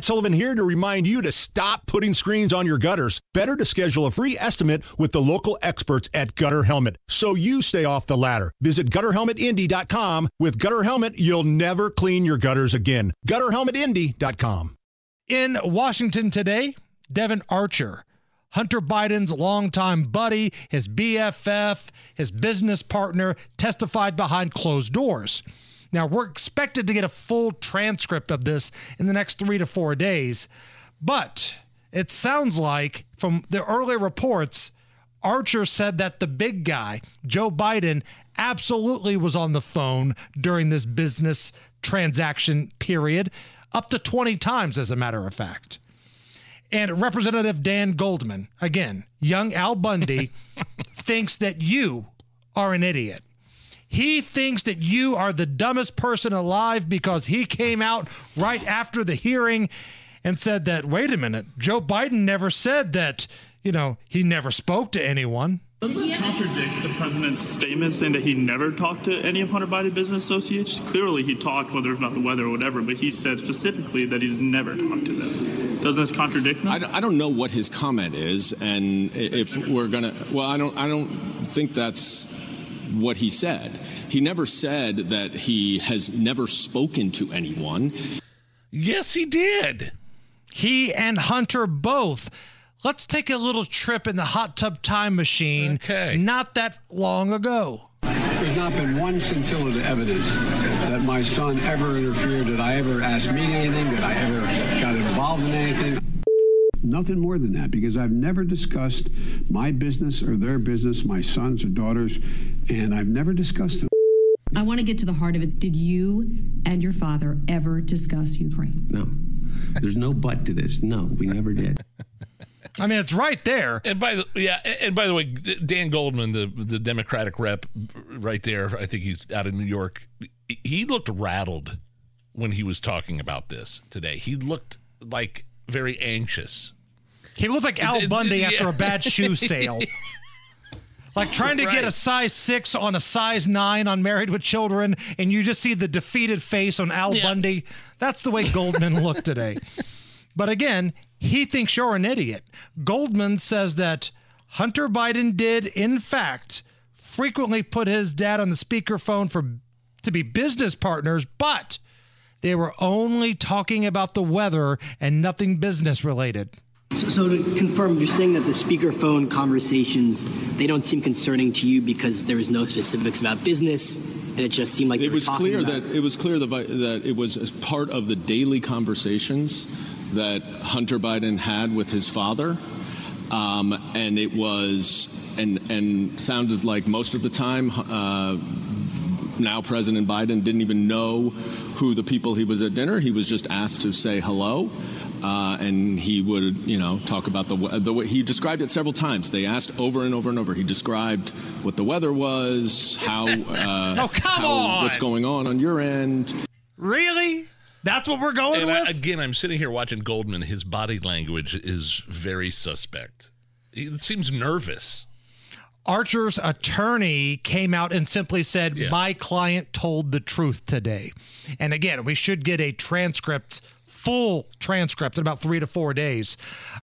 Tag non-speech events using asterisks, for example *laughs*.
Matt Sullivan here to remind you to stop putting screens on your gutters. Better to schedule a free estimate with the local experts at Gutter Helmet so you stay off the ladder. Visit gutterhelmetindy.com. With Gutter Helmet, you'll never clean your gutters again. Gutterhelmetindy.com. In Washington today, Devon Archer, Hunter Biden's longtime buddy, his BFF, his business partner, testified behind closed doors. Now, we're expected to get a full transcript of this in the next three to four days, but it sounds like from the early reports, Archer said that the big guy, Joe Biden, absolutely was on the phone during this business transaction period, up to 20 times, as a matter of fact. And Representative Dan Goldman, again, young Al Bundy, *laughs* thinks that you are an idiot. He thinks that you are the dumbest person alive because he came out right after the hearing and said that, wait a minute, Joe Biden never said that, you know, he never spoke to anyone. Doesn't that contradict the president's statement saying that he never talked to any of Hunter Biden business associates? Clearly, he talked, whether it's about the weather or whatever, but he said specifically that he's never talked to them. Doesn't this contradict him? I, I don't know what his comment is, and if we're gonna, well, I don't, I don't think that's what he said. He never said that he has never spoken to anyone. Yes, he did. He and Hunter both. Let's take a little trip in the hot tub time machine. Okay. Not that long ago. There's not been one scintilla of evidence that my son ever interfered, that I ever asked me anything, that I ever got involved in anything. Nothing more than that, because I've never discussed my business or their business, my sons or daughters, and I've never discussed them. I want to get to the heart of it. Did you and your father ever discuss Ukraine? No. There's no but to this. No, we never did. I mean, it's right there. And by the yeah, and by the way, Dan Goldman, the the Democratic rep, right there. I think he's out of New York. He looked rattled when he was talking about this today. He looked like very anxious. He looked like Al Bundy after a bad shoe *laughs* sale. Like trying to get a size six on a size nine on Married with Children, and you just see the defeated face on Al Yeah. Bundy. That's the way Goldman looked today. *laughs* But again, he thinks you're an idiot. Goldman says that Hunter Biden did, in fact, frequently put his dad on the speakerphone for to be business partners, but they were only talking about the weather and nothing business related. So, so to confirm, you're saying that the speakerphone conversations they don't seem concerning to you because there was no specifics about business, and it just seemed like It was clear about- that it was clear that, it was as part of the daily conversations that Hunter Biden had with his father, um, and it was and and sounded like most of the time. Uh, now President Biden didn't even know who the people he was at dinner. He was just asked to say hello. Uh, and he would, you know, talk about the, the way he described it several times. They asked over and over and over. He described what the weather was, how, uh, *laughs* Oh, come how- on! what's going on on your end. Really? That's what we're going And with? I, again, I'm sitting here watching Goldman. His body language is very suspect. He seems nervous. Archer's attorney came out and simply said, Yeah. My client told the truth today. And again, we should get a transcript, full transcript, in about three to four days.